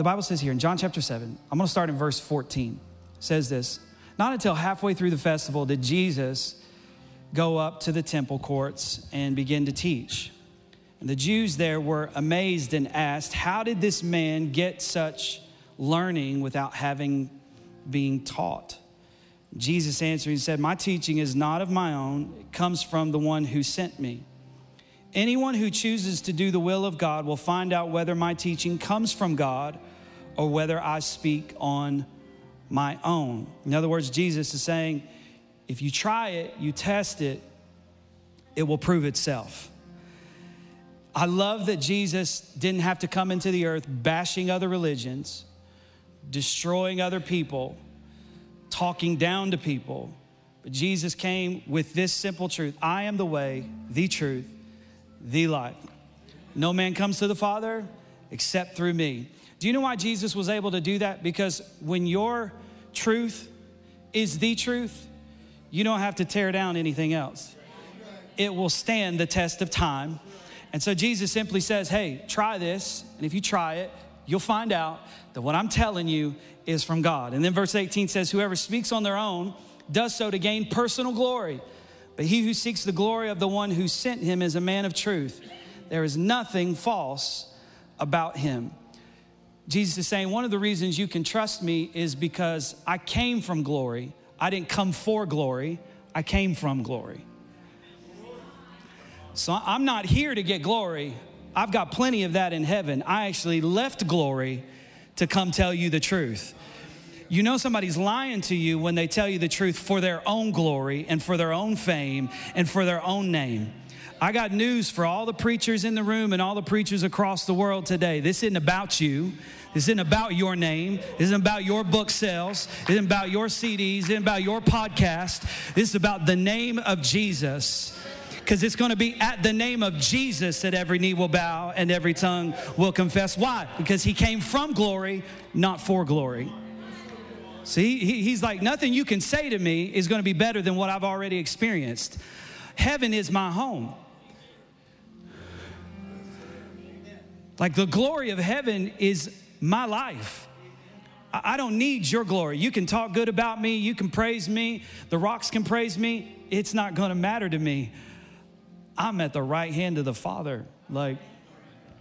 the Bible says here in John chapter 7, I'm going to start in verse 14. It says this Not until halfway through the festival did Jesus go up to the temple courts and begin to teach. And the Jews there were amazed and asked, How did this man get such learning without having being taught? Jesus answered, and said, My teaching is not of my own, it comes from the one who sent me. Anyone who chooses to do the will of God will find out whether my teaching comes from God or whether I speak on my own. In other words, Jesus is saying, if you try it, you test it, it will prove itself. I love that Jesus didn't have to come into the earth bashing other religions, destroying other people, talking down to people. But Jesus came with this simple truth I am the way, the truth, the life. No man comes to the Father except through me. Do you know why Jesus was able to do that? Because when your truth is the truth, you don't have to tear down anything else. It will stand the test of time. And so Jesus simply says, Hey, try this. And if you try it, you'll find out that what I'm telling you is from God. And then verse 18 says, Whoever speaks on their own does so to gain personal glory. But he who seeks the glory of the one who sent him is a man of truth. There is nothing false about him. Jesus is saying, one of the reasons you can trust me is because I came from glory. I didn't come for glory, I came from glory. So I'm not here to get glory. I've got plenty of that in heaven. I actually left glory to come tell you the truth. You know somebody's lying to you when they tell you the truth for their own glory and for their own fame and for their own name. I got news for all the preachers in the room and all the preachers across the world today. This isn't about you. This isn't about your name. This isn't about your book sales. This isn't about your CDs. This isn't about your podcast. This is about the name of Jesus. Because it's going to be at the name of Jesus that every knee will bow and every tongue will confess. Why? Because he came from glory, not for glory. See, he's like, nothing you can say to me is going to be better than what I've already experienced. Heaven is my home. Like the glory of heaven is my life. I don't need your glory. You can talk good about me, you can praise me, the rocks can praise me. It's not to matter to me. I'm at the right hand of the Father. Like,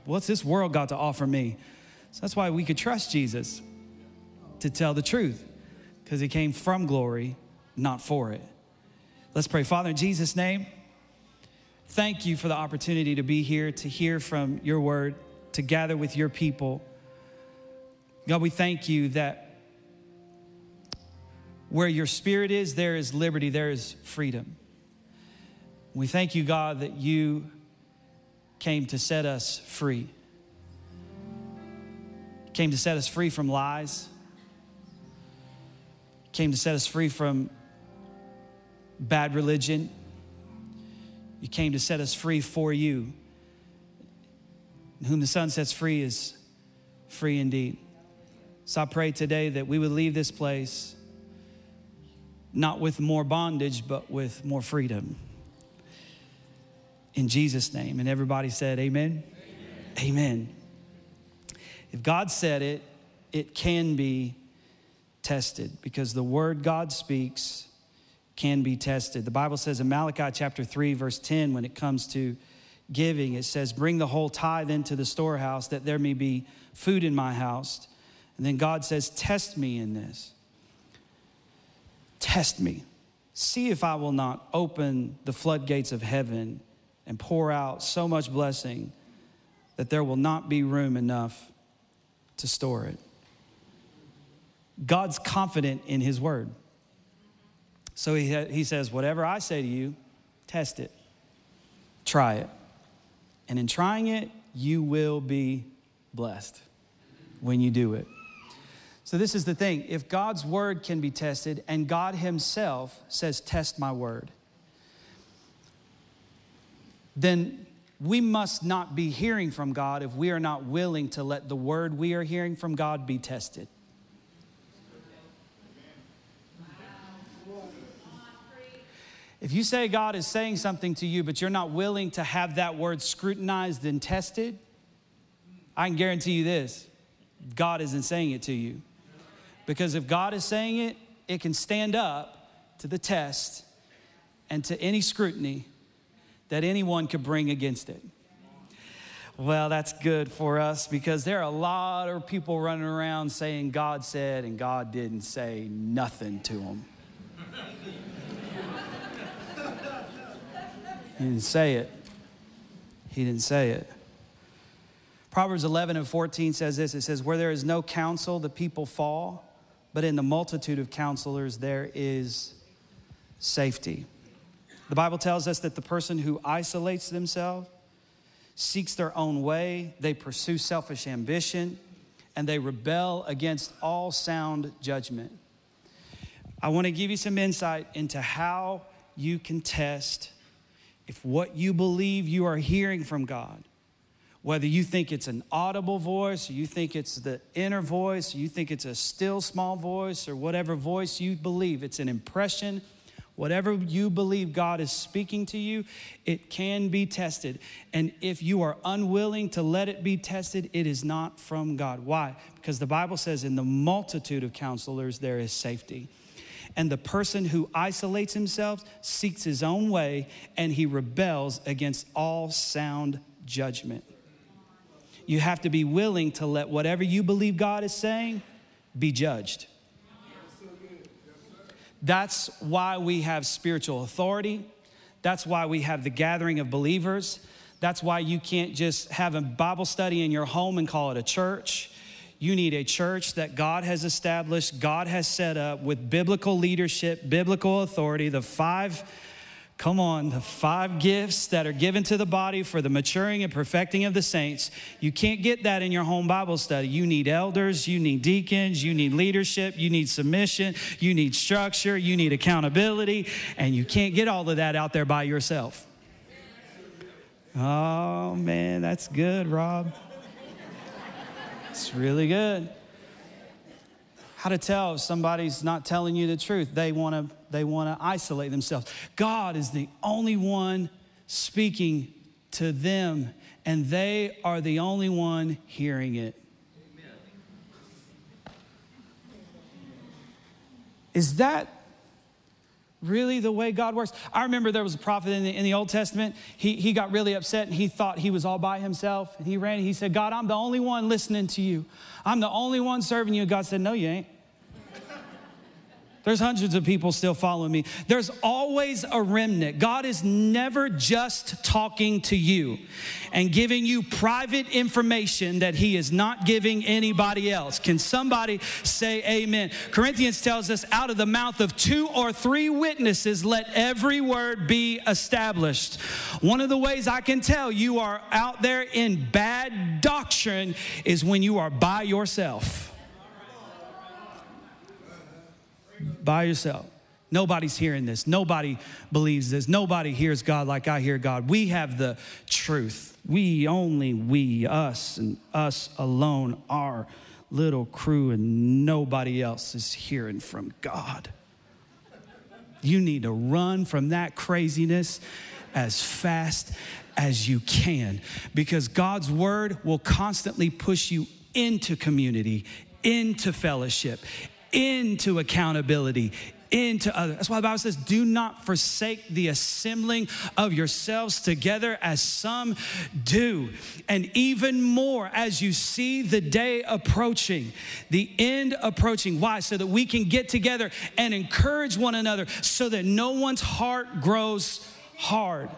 what's this world got to offer me? So that's why we could trust Jesus to tell the truth because he came from glory, not for it. Let's pray. Father, in Jesus' name, thank you for the opportunity to be here, to hear from your word, to gather with your people. God, we thank you that where your spirit is, there is liberty, there is freedom. We thank you, God, that you came to set us free. Came to set us free from lies, came to set us free from bad religion. You came to set us free for you. Whom the Son sets free is free indeed. So I pray today that we would leave this place not with more bondage, but with more freedom. In Jesus' name. And everybody said, Amen. Amen. Amen. If God said it, it can be tested because the word God speaks can be tested. The Bible says in Malachi chapter 3, verse 10, when it comes to giving, it says, Bring the whole tithe into the storehouse that there may be food in my house. And then God says, Test me in this. Test me. See if I will not open the floodgates of heaven and pour out so much blessing that there will not be room enough to store it. God's confident in his word. So he, he says, Whatever I say to you, test it, try it. And in trying it, you will be blessed when you do it. So, this is the thing if God's word can be tested, and God Himself says, Test my word, then we must not be hearing from God if we are not willing to let the word we are hearing from God be tested. If you say God is saying something to you, but you're not willing to have that word scrutinized and tested, I can guarantee you this God isn't saying it to you. Because if God is saying it, it can stand up to the test and to any scrutiny that anyone could bring against it. Well, that's good for us because there are a lot of people running around saying God said and God didn't say nothing to them. he didn't say it. He didn't say it. Proverbs 11 and 14 says this it says, Where there is no counsel, the people fall, but in the multitude of counselors, there is safety. The Bible tells us that the person who isolates themselves seeks their own way, they pursue selfish ambition, and they rebel against all sound judgment. I want to give you some insight into how you can test if what you believe you are hearing from God whether you think it's an audible voice, or you think it's the inner voice, you think it's a still small voice, or whatever voice you believe, it's an impression. Whatever you believe God is speaking to you, it can be tested. And if you are unwilling to let it be tested, it is not from God. Why? Because the Bible says, in the multitude of counselors, there is safety. And the person who isolates himself seeks his own way and he rebels against all sound judgment. You have to be willing to let whatever you believe God is saying be judged. That's why we have spiritual authority. That's why we have the gathering of believers. That's why you can't just have a Bible study in your home and call it a church. You need a church that God has established, God has set up with biblical leadership, biblical authority, the five Come on, the five gifts that are given to the body for the maturing and perfecting of the saints. You can't get that in your home Bible study. You need elders, you need deacons, you need leadership, you need submission, you need structure, you need accountability, and you can't get all of that out there by yourself. Oh man, that's good, Rob. It's really good how to tell if somebody's not telling you the truth. They want to they want to isolate themselves. God is the only one speaking to them and they are the only one hearing it. Is that really the way God works? I remember there was a prophet in the, in the Old Testament. He, he got really upset and he thought he was all by himself. And he ran, he said, God, I'm the only one listening to you. I'm the only one serving you. God said, No, you ain't. There's hundreds of people still following me. There's always a remnant. God is never just talking to you and giving you private information that He is not giving anybody else. Can somebody say amen? Corinthians tells us, out of the mouth of two or three witnesses, let every word be established. One of the ways I can tell you are out there in bad doctrine is when you are by yourself. By yourself. Nobody's hearing this. Nobody believes this. Nobody hears God like I hear God. We have the truth. We only, we, us, and us alone, our little crew, and nobody else is hearing from God. You need to run from that craziness as fast as you can because God's word will constantly push you into community, into fellowship, into accountability, into others. That's why the Bible says, do not forsake the assembling of yourselves together as some do. And even more as you see the day approaching, the end approaching. Why? So that we can get together and encourage one another so that no one's heart grows hard.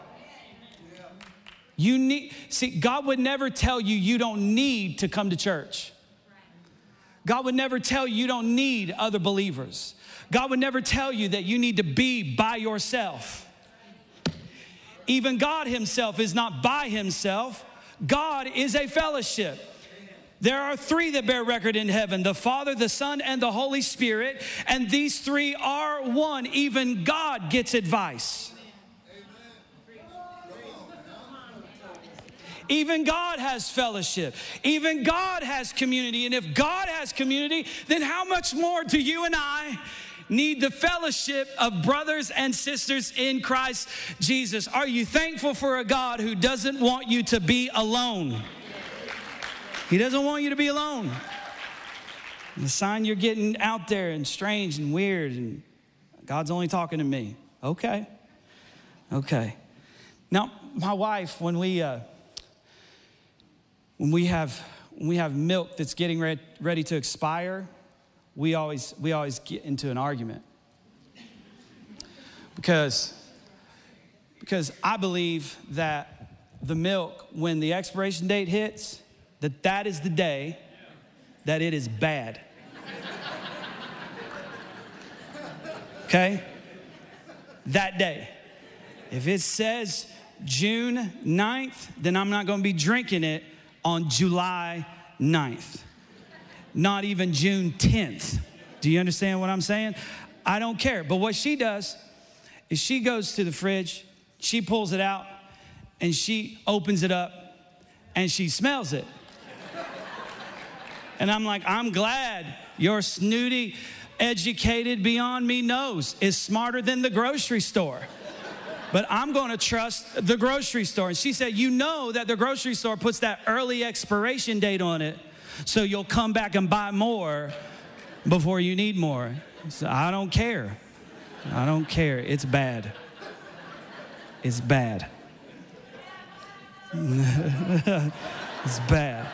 You need, see, God would never tell you you don't need to come to church. God would never tell you you don't need other believers. God would never tell you that you need to be by yourself. Even God Himself is not by Himself, God is a fellowship. There are three that bear record in heaven the Father, the Son, and the Holy Spirit, and these three are one. Even God gets advice. Even God has fellowship. Even God has community. And if God has community, then how much more do you and I need the fellowship of brothers and sisters in Christ Jesus? Are you thankful for a God who doesn't want you to be alone? He doesn't want you to be alone. The sign you're getting out there and strange and weird, and God's only talking to me. Okay. Okay. Now, my wife, when we uh, when we have when we have milk that's getting re- ready to expire, we always we always get into an argument because because I believe that the milk, when the expiration date hits, that that is the day that it is bad. Okay? That day. If it says June 9th, then I'm not gonna be drinking it on July 9th. Not even June 10th. Do you understand what I'm saying? I don't care. But what she does is she goes to the fridge, she pulls it out, and she opens it up and she smells it. And I'm like, I'm glad your snooty, educated beyond me nose is smarter than the grocery store. But I'm gonna trust the grocery store. And she said, You know that the grocery store puts that early expiration date on it, so you'll come back and buy more before you need more. So I don't care. I don't care. It's bad. It's bad. it's bad.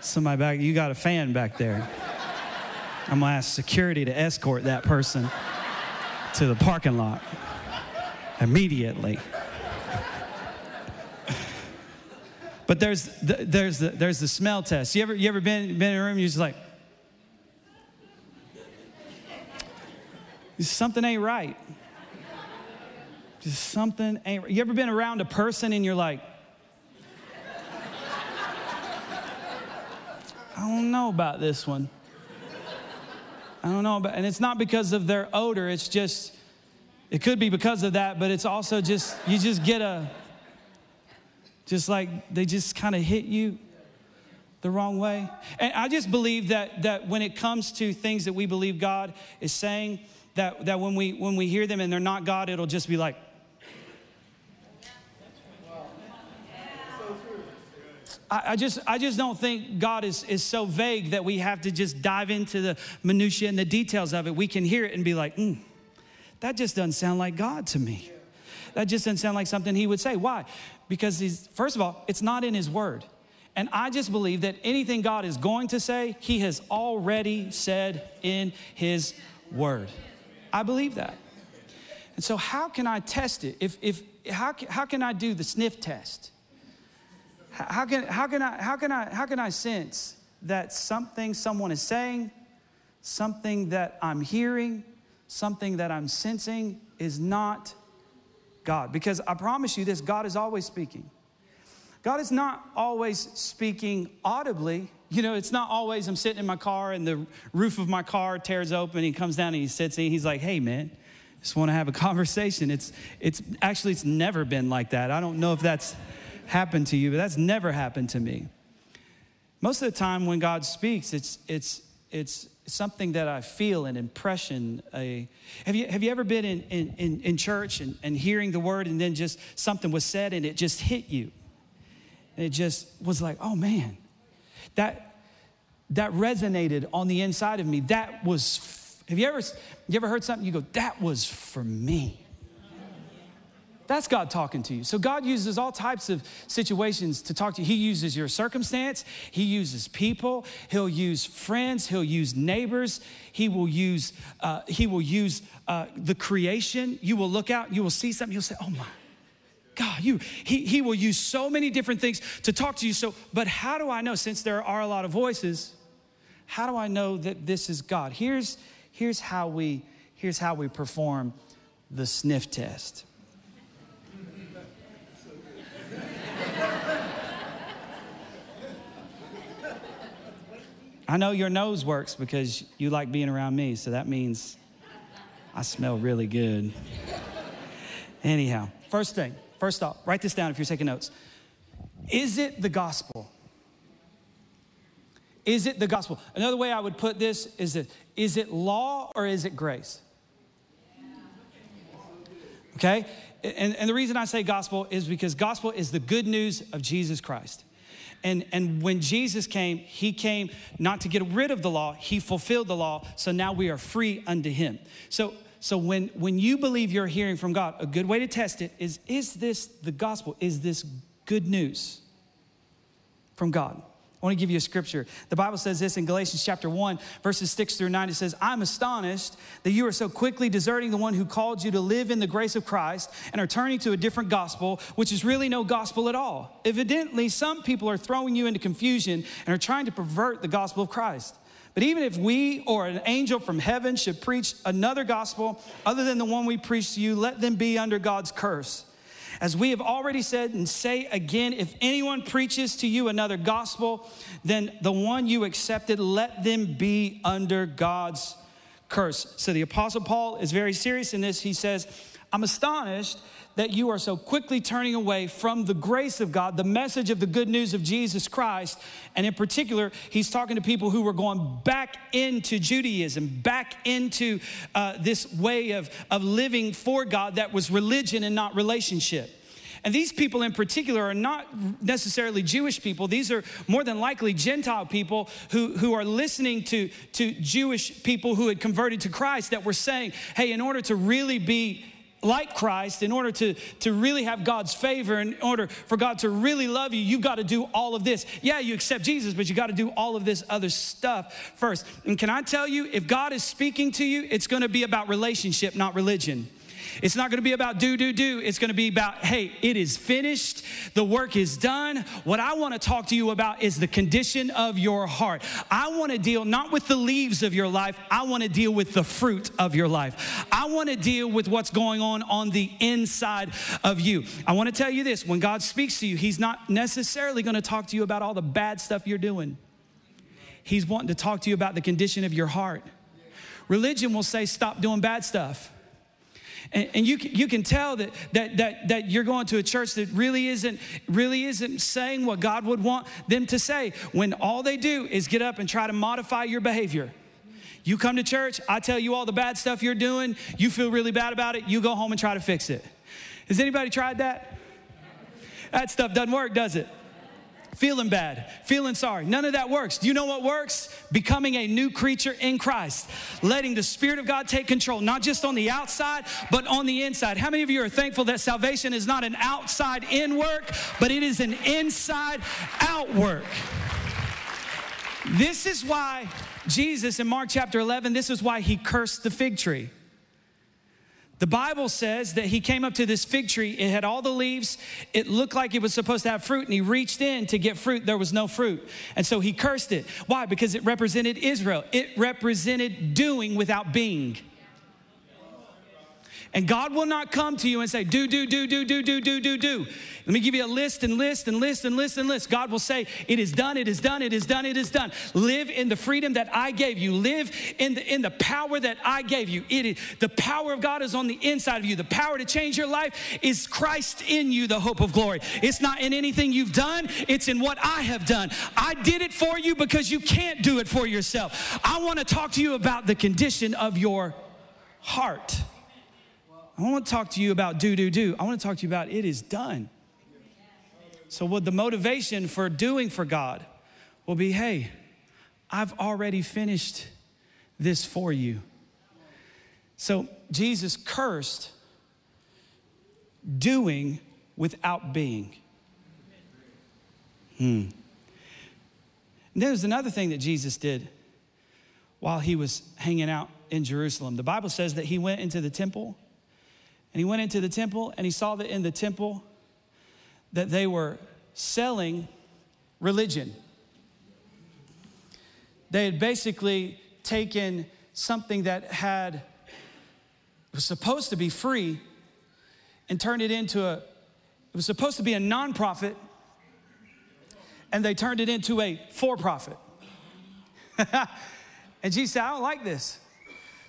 Somebody back, you got a fan back there. I'm gonna ask security to escort that person to the parking lot immediately. But there's the, there's the, there's the smell test. You ever you ever been been in a room? You're just like, something ain't right. Just something ain't. You ever been around a person and you're like, I don't know about this one. I don't know about, and it's not because of their odor. It's just, it could be because of that, but it's also just you just get a, just like they just kind of hit you the wrong way. And I just believe that that when it comes to things that we believe God is saying, that that when we when we hear them and they're not God, it'll just be like. I just, I just don't think God is, is so vague that we have to just dive into the minutiae and the details of it. We can hear it and be like, mm, that just doesn't sound like God to me. That just doesn't sound like something He would say. Why? Because He's, first of all, it's not in His Word. And I just believe that anything God is going to say, He has already said in His Word. I believe that. And so, how can I test it? If, if, how, how can I do the sniff test? How can, how, can I, how, can I, how can I sense that something someone is saying, something that I'm hearing, something that I'm sensing is not God? Because I promise you this God is always speaking. God is not always speaking audibly. You know, it's not always I'm sitting in my car and the roof of my car tears open. He comes down and he sits and he's like, hey, man, just want to have a conversation. It's, it's actually, it's never been like that. I don't know if that's happened to you, but that's never happened to me. Most of the time when God speaks, it's, it's, it's something that I feel, an impression. A, have, you, have you ever been in, in, in church and, and hearing the word and then just something was said and it just hit you? And it just was like, oh man, that, that resonated on the inside of me. That was, have you ever, you ever heard something? You go, that was for me. That's God talking to you. So God uses all types of situations to talk to you. He uses your circumstance, He uses people, He'll use friends, He'll use neighbors, He will use, uh, he will use uh, the creation. You will look out, you will see something, you'll say, oh my. God, you, he, he will use so many different things to talk to you. So, but how do I know, since there are a lot of voices, how do I know that this is God? Here's, here's, how, we, here's how we perform the sniff test. I know your nose works because you like being around me, so that means I smell really good. Anyhow, first thing, first off, write this down if you're taking notes. Is it the gospel? Is it the gospel? Another way I would put this is is it law or is it grace? Okay? And, and the reason I say gospel is because gospel is the good news of Jesus Christ. And, and when Jesus came, he came not to get rid of the law, he fulfilled the law. So now we are free unto him. So, so when, when you believe you're hearing from God, a good way to test it is is this the gospel? Is this good news from God? I want to give you a scripture. The Bible says this in Galatians chapter 1, verses 6 through 9. It says, I'm astonished that you are so quickly deserting the one who called you to live in the grace of Christ and are turning to a different gospel, which is really no gospel at all. Evidently, some people are throwing you into confusion and are trying to pervert the gospel of Christ. But even if we or an angel from heaven should preach another gospel other than the one we preach to you, let them be under God's curse. As we have already said and say again, if anyone preaches to you another gospel than the one you accepted, let them be under God's curse. So the Apostle Paul is very serious in this. He says, I'm astonished that you are so quickly turning away from the grace of God, the message of the good news of Jesus Christ. And in particular, he's talking to people who were going back into Judaism, back into uh, this way of, of living for God that was religion and not relationship. And these people in particular are not necessarily Jewish people. These are more than likely Gentile people who, who are listening to, to Jewish people who had converted to Christ that were saying, hey, in order to really be like Christ, in order to, to really have God's favor, in order for God to really love you, you've got to do all of this. Yeah, you accept Jesus, but you got to do all of this other stuff first. And can I tell you, if God is speaking to you, it's going to be about relationship, not religion. It's not going to be about do, do, do. It's going to be about, hey, it is finished. The work is done. What I want to talk to you about is the condition of your heart. I want to deal not with the leaves of your life, I want to deal with the fruit of your life. I want to deal with what's going on on the inside of you. I want to tell you this when God speaks to you, He's not necessarily going to talk to you about all the bad stuff you're doing. He's wanting to talk to you about the condition of your heart. Religion will say, stop doing bad stuff. And, and you, you can tell that, that, that, that you're going to a church that really isn't, really isn't saying what God would want them to say when all they do is get up and try to modify your behavior. You come to church, I tell you all the bad stuff you're doing, you feel really bad about it, you go home and try to fix it. Has anybody tried that? That stuff doesn't work, does it? Feeling bad, feeling sorry. None of that works. Do you know what works? Becoming a new creature in Christ, letting the Spirit of God take control, not just on the outside, but on the inside. How many of you are thankful that salvation is not an outside in work, but it is an inside out work? This is why Jesus in Mark chapter 11, this is why he cursed the fig tree. The Bible says that he came up to this fig tree. It had all the leaves. It looked like it was supposed to have fruit, and he reached in to get fruit. There was no fruit. And so he cursed it. Why? Because it represented Israel, it represented doing without being. And God will not come to you and say, do, do, do, do, do, do, do, do, do. Let me give you a list and list and list and list and list. God will say, It is done, it is done, it is done, it is done. Live in the freedom that I gave you. Live in the, in the power that I gave you. It is, the power of God is on the inside of you. The power to change your life is Christ in you, the hope of glory. It's not in anything you've done, it's in what I have done. I did it for you because you can't do it for yourself. I want to talk to you about the condition of your heart. I don't want to talk to you about do, do, do. I want to talk to you about it is done. So, what the motivation for doing for God will be hey, I've already finished this for you. So, Jesus cursed doing without being. Hmm. there's another thing that Jesus did while he was hanging out in Jerusalem. The Bible says that he went into the temple and he went into the temple and he saw that in the temple that they were selling religion. They had basically taken something that had was supposed to be free and turned it into a it was supposed to be a nonprofit and they turned it into a for-profit. and Jesus said, I don't like this.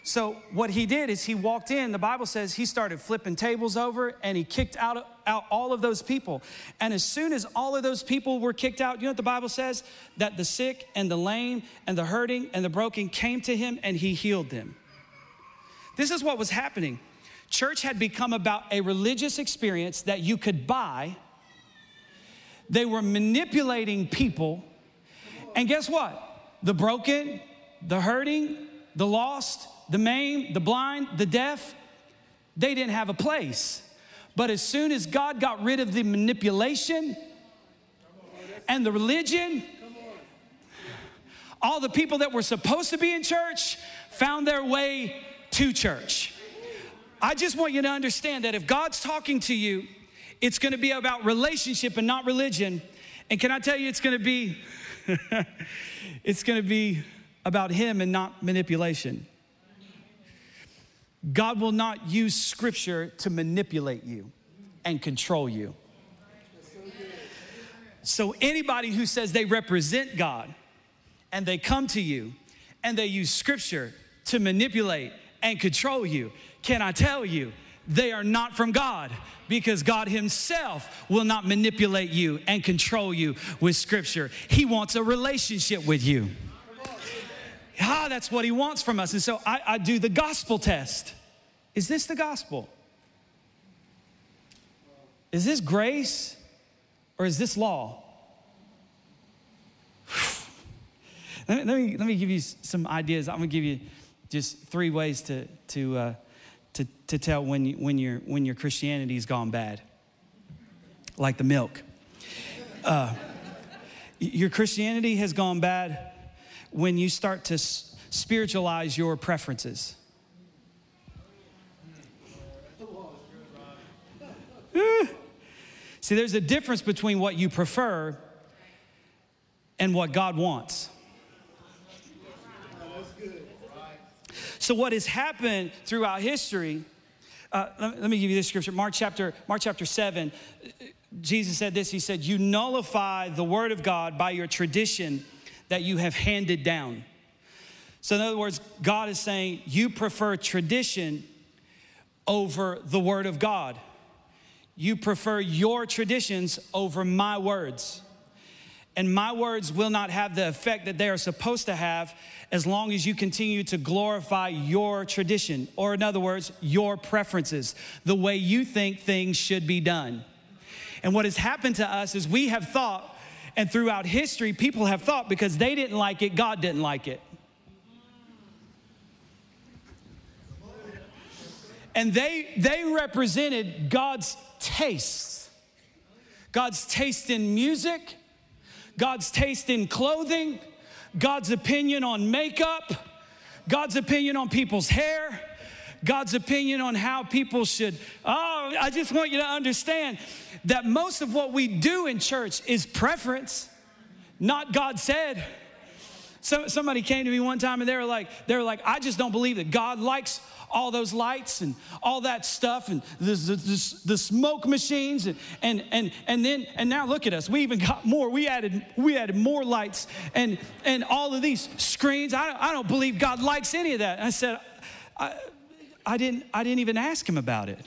So what he did is he walked in, the Bible says he started flipping tables over and he kicked out, out all of those people. And as soon as all of those people were kicked out, you know what the Bible says? That the sick and the lame and the hurting and the broken came to him and he healed them. This is what was happening. Church had become about a religious experience that you could buy They were manipulating people. And guess what? The broken, the hurting, the lost, the maimed, the blind, the deaf, they didn't have a place. But as soon as God got rid of the manipulation and the religion, all the people that were supposed to be in church found their way to church. I just want you to understand that if God's talking to you, it's gonna be about relationship and not religion. And can I tell you, it's gonna be, it's gonna be about Him and not manipulation. God will not use scripture to manipulate you and control you. So, anybody who says they represent God and they come to you and they use scripture to manipulate and control you, can I tell you, they are not from God because God Himself will not manipulate you and control you with scripture. He wants a relationship with you. Ah, that's what He wants from us. And so I, I do the gospel test. Is this the gospel? Is this grace or is this law? let, me, let, me, let me give you some ideas. I'm gonna give you just three ways to, to, uh, to, to tell when, you, when, your, when your Christianity's gone bad, like the milk. Uh, your Christianity has gone bad when you start to spiritualize your preferences. See, there's a difference between what you prefer and what God wants. So, what has happened throughout history, uh, let, let me give you this scripture Mark chapter, Mark chapter 7. Jesus said this He said, You nullify the word of God by your tradition that you have handed down. So, in other words, God is saying, You prefer tradition over the word of God you prefer your traditions over my words. And my words will not have the effect that they are supposed to have as long as you continue to glorify your tradition, or in other words, your preferences, the way you think things should be done. And what has happened to us is we have thought, and throughout history, people have thought because they didn't like it, God didn't like it. And they, they represented God's taste. God's taste in music, God's taste in clothing, God's opinion on makeup, God's opinion on people's hair, God's opinion on how people should. Oh, I just want you to understand that most of what we do in church is preference, not God said. So, somebody came to me one time and they were like, they were like, I just don't believe that God likes all those lights and all that stuff and the, the, the, the, smoke machines and, and, and, and then and now look at us we even got more we added we added more lights and and all of these screens i, I don't believe god likes any of that i said I, I didn't i didn't even ask him about it.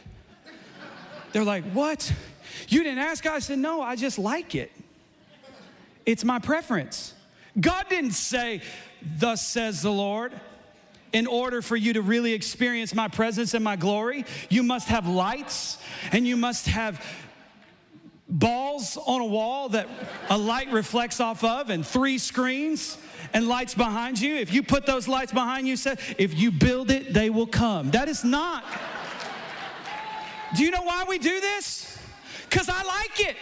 They're like what? You didn't ask? I said no i just like it. It's my preference. God didn't say thus says the lord in order for you to really experience my presence and my glory, you must have lights and you must have balls on a wall that a light reflects off of and three screens and lights behind you. If you put those lights behind you, said, if you build it, they will come. That is not. Do you know why we do this? Because I like it.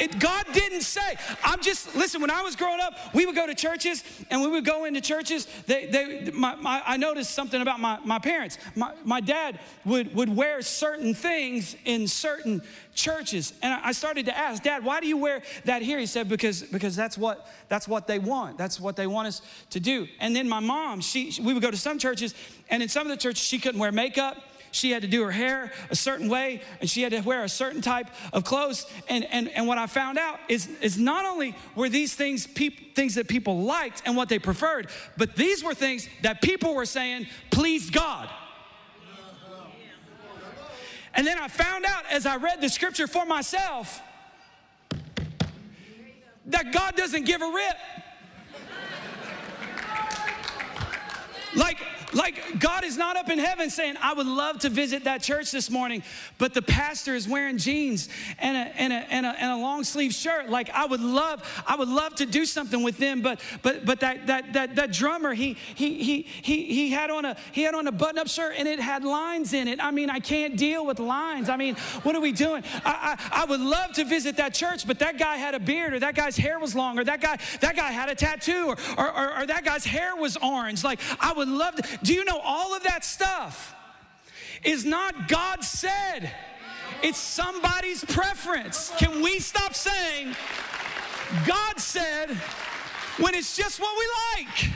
It, God didn't say. I'm just, listen, when I was growing up, we would go to churches and we would go into churches. They, they, my, my, I noticed something about my, my parents. My, my dad would, would wear certain things in certain churches. And I started to ask, Dad, why do you wear that here? He said, because, because that's, what, that's what they want. That's what they want us to do. And then my mom, she, we would go to some churches, and in some of the churches, she couldn't wear makeup she had to do her hair a certain way and she had to wear a certain type of clothes. And, and, and what I found out is, is not only were these things peop, things that people liked and what they preferred, but these were things that people were saying pleased God. And then I found out as I read the scripture for myself that God doesn't give a rip. Like, Like, God is not up in heaven saying, I would love to visit that church this morning, but the pastor is wearing jeans and a, and a, and a, and a long sleeve shirt. Like, I would love, I would love to do something with them, but but but that that that, that drummer, he he he he he had on a he had on a button-up shirt and it had lines in it. I mean, I can't deal with lines. I mean, what are we doing? I, I, I would love to visit that church, but that guy had a beard, or that guy's hair was long, or that guy, that guy had a tattoo, or, or, or, or that guy's hair was orange. Like, I would love to. Do you know all of that stuff is not God said? It's somebody's preference. Can we stop saying, God said, when it's just what we like?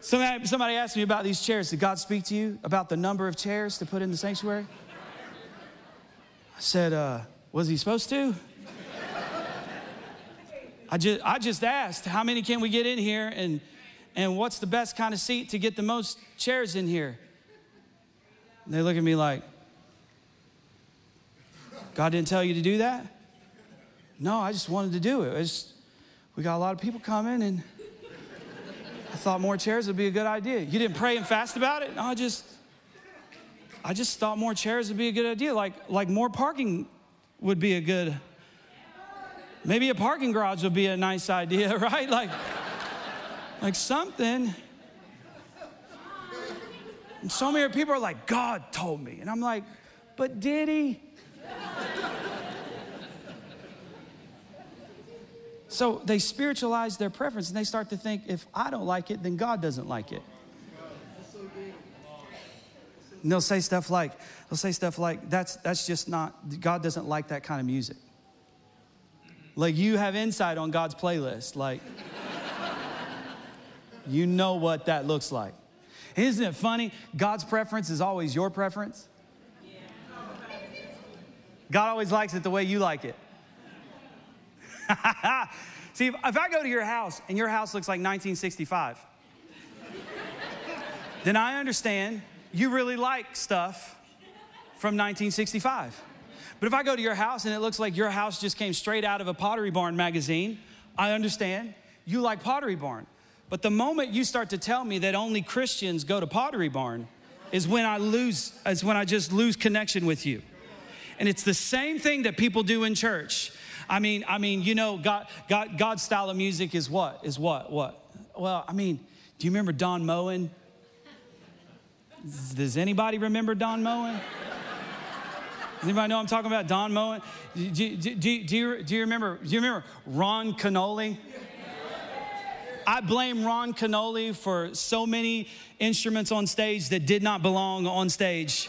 Somebody, somebody asked me about these chairs. Did God speak to you about the number of chairs to put in the sanctuary? I said, uh, Was he supposed to? I just, I just asked, How many can we get in here? And, and what's the best kind of seat to get the most chairs in here? And they look at me like, God didn't tell you to do that? No, I just wanted to do it. We got a lot of people coming, and I thought more chairs would be a good idea. You didn't pray and fast about it? No, I just, I just thought more chairs would be a good idea. Like, like more parking would be a good, maybe a parking garage would be a nice idea, right? Like, like something. And so many people are like, God told me. And I'm like, but did he? So they spiritualize their preference and they start to think if I don't like it, then God doesn't like it. And they'll say stuff like, they'll say stuff like, that's that's just not, God doesn't like that kind of music. Like you have insight on God's playlist. Like you know what that looks like. Isn't it funny? God's preference is always your preference. God always likes it the way you like it. See, if, I go to your house and your house looks like 1965, then I understand you really like stuff from 1965. But if I go to your house and it looks like your house just came straight out of a Pottery Barn magazine, I understand you like Pottery Barn. But the moment you start to tell me that only Christians go to Pottery Barn is when I lose, is when I just lose connection with you. And it's the same thing that people do in church. I mean, I mean, you know, God, God, God's style of music is what? Is what? What? Well, I mean, do you remember Don Moen? Does anybody remember Don Moen? Does anybody know I'm talking about Don Moen? Do, do, do, do, you, do you remember? Do you remember Ron Kenoly? I blame Ron Kenoly for so many instruments on stage that did not belong on stage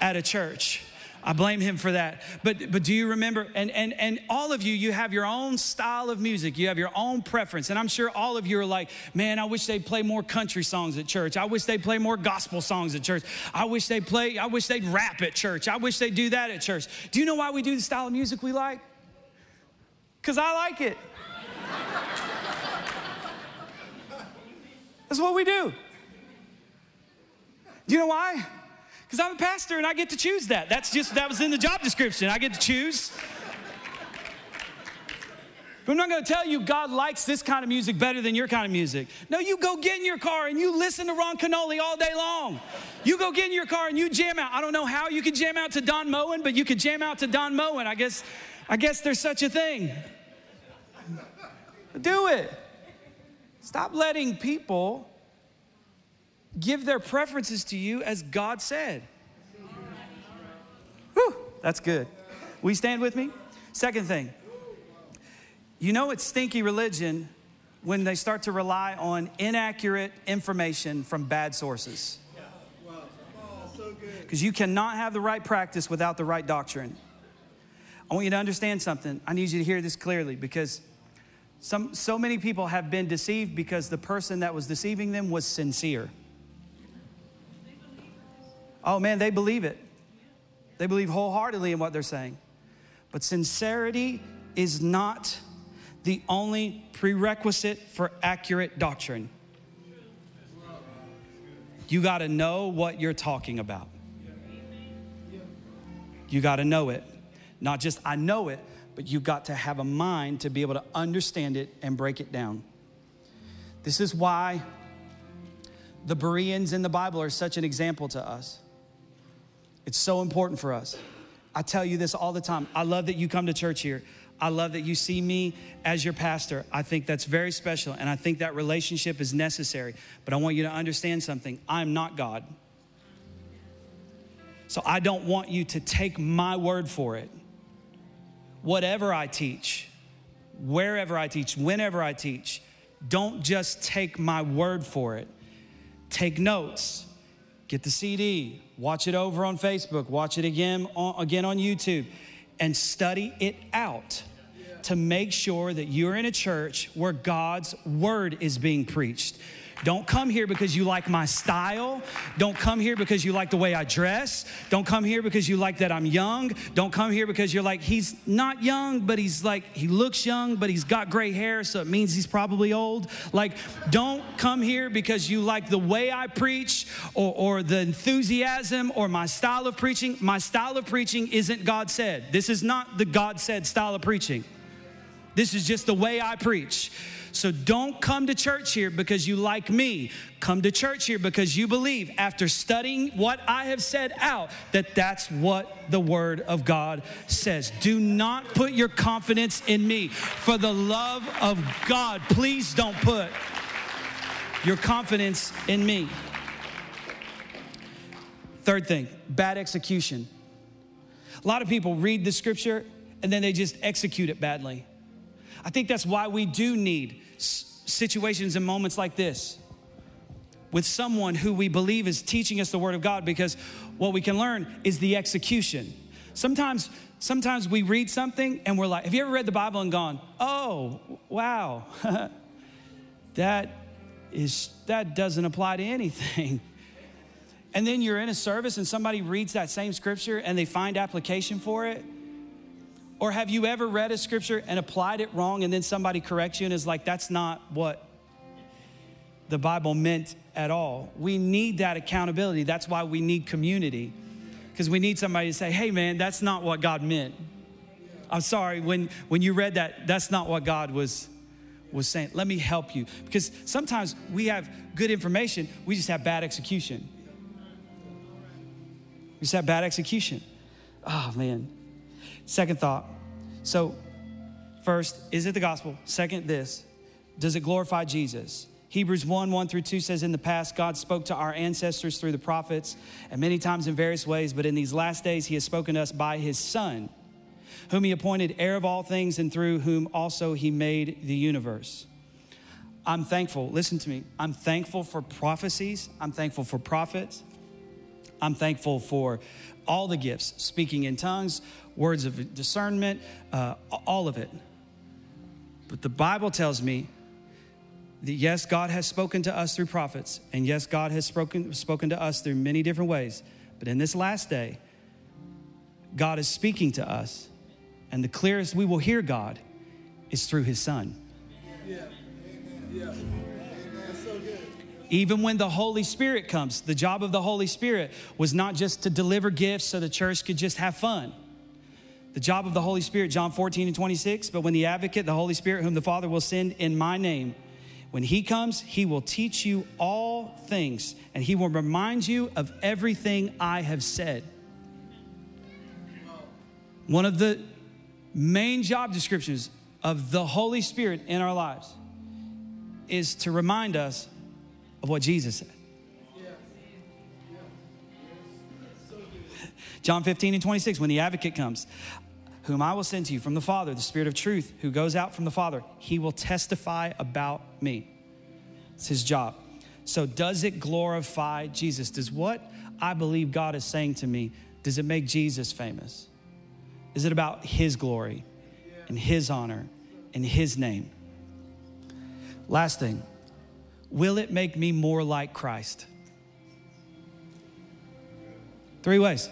at a church. I blame him for that. But but do you remember? And and and all of you, you have your own style of music. You have your own preference. And I'm sure all of you are like, man, I wish they'd play more country songs at church. I wish they'd play more gospel songs at church. I wish they'd play, I wish they'd rap at church. I wish they'd do that at church. Do you know why we do the style of music we like? Because I like it. That's what we do. Do you know why? Because I'm a pastor and I get to choose that. That's just, that was in the job description. I get to choose. But I'm not going to tell you God likes this kind of music better than your kind of music. No, you go get in your car and you listen to Ron Kenoly all day long. You go get in your car and you jam out. I don't know how you can jam out to Don Moen, but you could jam out to Don Moen. I guess, I guess there's such a thing. Do it. Stop letting people give their preferences to you as God said. Whew, that's good. Will you stand with me? Second thing, you know it's stinky religion when they start to rely on inaccurate information from bad sources. Because you cannot have the right practice without the right doctrine. I want you to understand something. I need you to hear this clearly because some, so many people have been deceived because the person that was deceiving them was sincere. Oh man, they believe it. They believe wholeheartedly in what they're saying. But sincerity is not the only prerequisite for accurate doctrine. You got to know what you're talking about. You got to know it. Not just I know it, but you got to have a mind to be able to understand it and break it down. This is why The Bereans in the Bible are such an example to us. It's so important for us. I tell you this all the time. I love that you come to church here. I love that you see me as your pastor. I think that's very special, and I think that relationship is necessary. But I want you to understand something I'm not God. So I don't want you to take my word for it. Whatever I teach, wherever I teach, whenever I teach, don't just take my word for it. Take notes, get the CD, watch it over on Facebook, watch it again on, again on YouTube and study it out to make sure that you're in a church where God's word is being preached. Don't come here because you like my style. Don't come here because you like the way I dress. Don't come here because you like that I'm young. Don't come here because you're like, he's not young, but he's like, he looks young, but he's got gray hair, so it means he's probably old. Like, don't come here because you like the way I preach or, or the enthusiasm or my style of preaching. My style of preaching isn't God said. This is not the God said style of preaching. This is just the way I preach. So don't come to church here because you like me. Come to church here because you believe, after studying what I have said out, that that's what the Word of God says. Do not put your confidence in me. For the love of God, please don't put your confidence in me. Third thing, bad execution. A lot of people read the scripture and then they just execute it badly. I think that's why we do need situations and moments like this with someone who we believe is teaching us the word of God because what we can learn is the execution. Sometimes sometimes we read something and we're like, have you ever read the Bible and gone, "Oh, wow. that is that doesn't apply to anything." And then you're in a service and somebody reads that same scripture and they find application for it or have you ever read a scripture and applied it wrong and then somebody corrects you and is like, that's not what the Bible meant at all? We need that accountability. That's why we need community, because we need somebody to say, hey, man, that's not what God meant. I'm sorry, when, when you read that, that's not what God was, was saying. Let me help you. Because sometimes we have good information, we just have bad execution. We just have bad execution. Oh, man. Second thought. So, first, is it the gospel? Second, this. Does it glorify Jesus? Hebrews 1 1 through 2 says, In the past, God spoke to our ancestors through the prophets, and many times in various ways, but in these last days, He has spoken to us by His Son, whom He appointed heir of all things, and through whom also He made the universe. I'm thankful, listen to me, I'm thankful for prophecies, I'm thankful for prophets, I'm thankful for all the gifts, speaking in tongues, words of discernment, uh, all of it. But the Bible tells me that yes, God has spoken to us through prophets, and yes, God has spoken, spoken to us through many different ways. But in this last day, God is speaking to us, and the clearest we will hear God is through His Son. Even when the Holy Spirit comes, the job of the Holy Spirit was not just to deliver gifts so the church could just have fun. The job of the Holy Spirit, John 14 and 26, but when the advocate, the Holy Spirit, whom the Father will send in my name, when he comes, he will teach you all things and he will remind you of everything I have said. One of the main job descriptions of the Holy Spirit in our lives is to remind us of what Jesus said. John 15 and 26, when the advocate comes, whom I will send to you from the Father, the Spirit of truth, who goes out from the Father, he will testify about me. It's his job. So, does it glorify Jesus? Does what I believe God is saying to me, does it make Jesus famous? Is it about his glory and his honor and his name? Last thing, will it make me more like Christ? Three ways.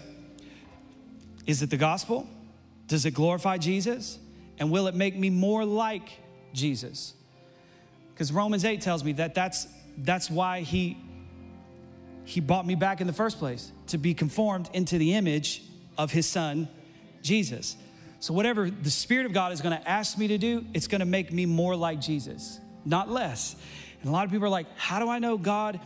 Is it the gospel? Does it glorify Jesus? And will it make me more like Jesus? Because Romans 8 tells me that that's, that's why he, he brought me back in the first place, to be conformed into the image of his son, Jesus. So, whatever the Spirit of God is going to ask me to do, it's going to make me more like Jesus, not less. And a lot of people are like, how do I know God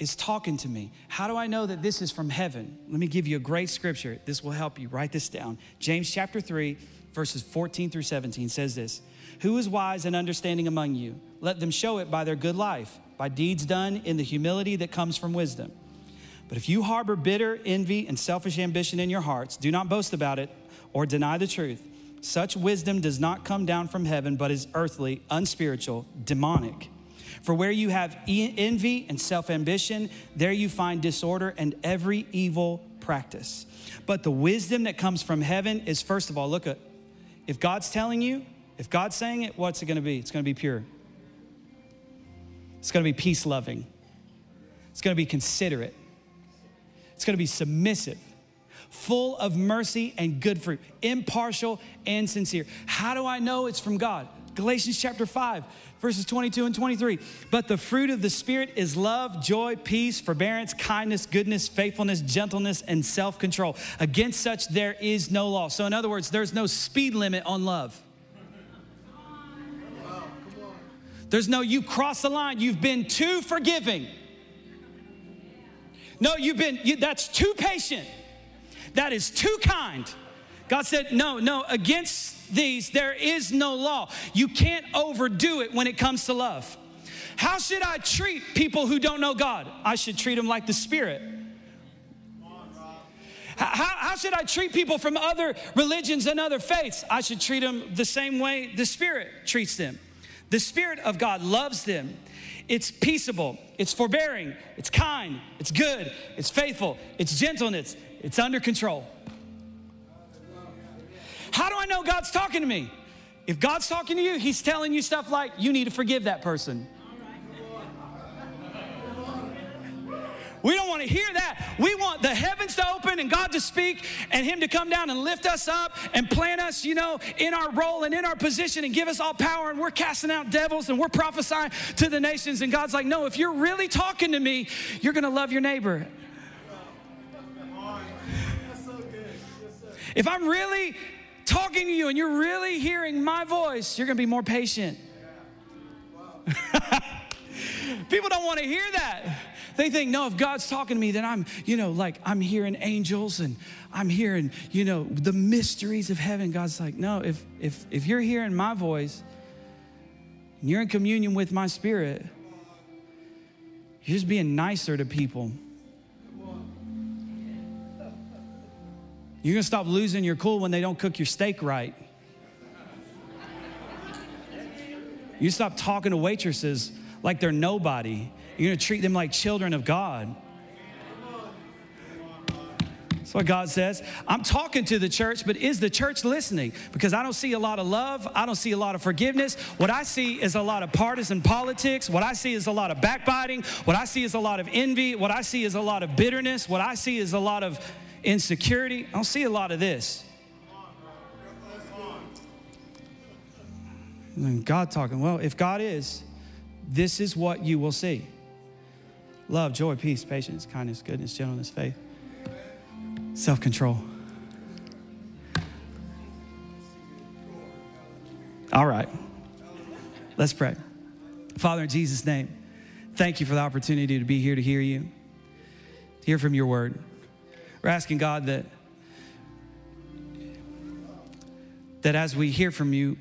is talking to me. How do I know that this is from heaven? Let me give you a great scripture. This will help you. Write this down. James chapter 3, verses 14 through 17 says this Who is wise and understanding among you? Let them show it by their good life, by deeds done in the humility that comes from wisdom. But if you harbor bitter envy and selfish ambition in your hearts, do not boast about it or deny the truth. Such wisdom does not come down from heaven, but is earthly, unspiritual, demonic. For where you have envy and self ambition, there you find disorder and every evil practice. But the wisdom that comes from heaven is first of all, look at if God's telling you, if God's saying it, what's it gonna be? It's gonna be pure. It's gonna be peace loving. It's gonna be considerate. It's gonna be submissive full of mercy and good fruit, impartial and sincere. How do I know it's from God? Galatians chapter 5, verses 22 and 23. But the fruit of the Spirit is love, joy, peace, forbearance, kindness, goodness, faithfulness, gentleness, and self control. Against such there is no law. So, in other words, there's no speed limit on love. There's no, you cross the line, you've been too forgiving. No, you've been, you, that's too patient. That is too kind. God said, No, no, against these there is no law. You can't overdo it when it comes to love. How should I treat people who don't know God? I should treat them like the Spirit. How, how, should I treat people from other religions and other faiths? I should treat them the same way the Spirit treats them. The Spirit of God loves them. It's peaceable, it's forbearing, it's kind, it's good, it's faithful, it's gentleness, it's under control. How do I know God's talking to me? If God's talking to you, He's telling you stuff like, you need to forgive that person. We don't want to hear that. We want the heavens to open and God to speak and Him to come down and lift us up and plant us, you know, in our role and in our position and give us all power. And we're casting out devils and we're prophesying to the nations. And God's like, no, if you're really talking to me, you're going to love your neighbor. If I'm really talking to you and you're really hearing my voice, you're going to be more patient. People don't want to hear that. They think, no, if God's talking to me, then I'm, you know, like I'm hearing angels and I'm hearing, you know, the mysteries of heaven. God's like, no, if if if you're hearing my voice and you're in communion with my spirit, you're just being nicer to people. You're gonna stop losing your cool when they don't cook your steak right. You stop talking to waitresses like they're nobody. You're gonna treat them like children of God. That's what God says. I'm talking to the church, but is the church listening? Because I don't see a lot of love. I don't see a lot of forgiveness. What I see is a lot of partisan politics. What I see is a lot of backbiting. What I see is a lot of envy. What I see is a lot of bitterness. What I see is a lot of insecurity. I don't see a lot of this. And God talking, well, if God is, this is what you will see love, joy, peace, patience, kindness, goodness, gentleness, faith, self control. All right, let's pray. Father, in Jesus' name, thank you for the opportunity to be here to hear you, to hear from your word. We're asking God that, that as we hear from you,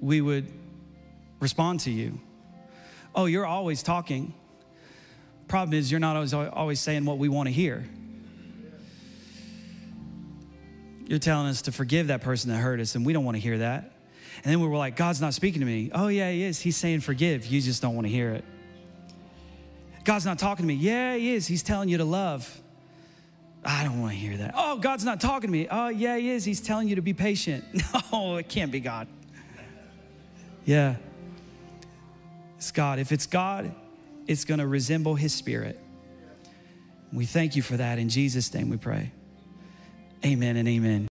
we would respond to you. Oh, you're always talking. Problem is, you're not always, always saying what we want to hear. You're telling us to forgive that person that hurt us, and we don't want to hear that. And then we were like, God's not speaking to me. Oh, yeah, He is. He's saying forgive. You just don't want to hear it. God's not talking to me. Yeah, He is. He's telling you to love. I don't want to hear that. Oh, God's not talking to me. Oh, yeah, He is. He's telling you to be patient. No, it can't be God. Yeah. It's God. If it's God, it's going to resemble His Spirit. We thank you for that. In Jesus' name we pray. Amen and amen.